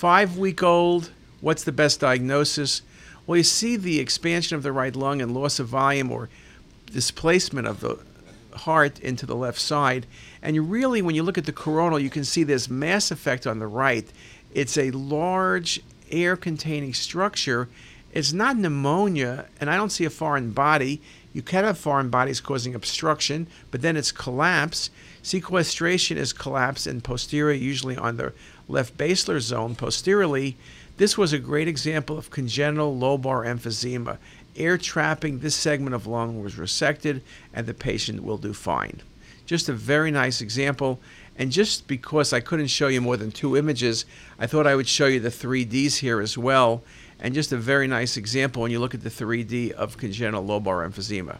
Five week old, what's the best diagnosis? Well, you see the expansion of the right lung and loss of volume or displacement of the heart into the left side. And you really, when you look at the coronal, you can see this mass effect on the right. It's a large air containing structure. It's not pneumonia, and I don't see a foreign body. You can have foreign bodies causing obstruction, but then it's collapse. Sequestration is collapse and posterior, usually on the left basilar zone. Posteriorly, this was a great example of congenital lobar emphysema. Air trapping this segment of lung was resected, and the patient will do fine. Just a very nice example. And just because I couldn't show you more than two images, I thought I would show you the 3Ds here as well. And just a very nice example when you look at the 3D of congenital lobar emphysema.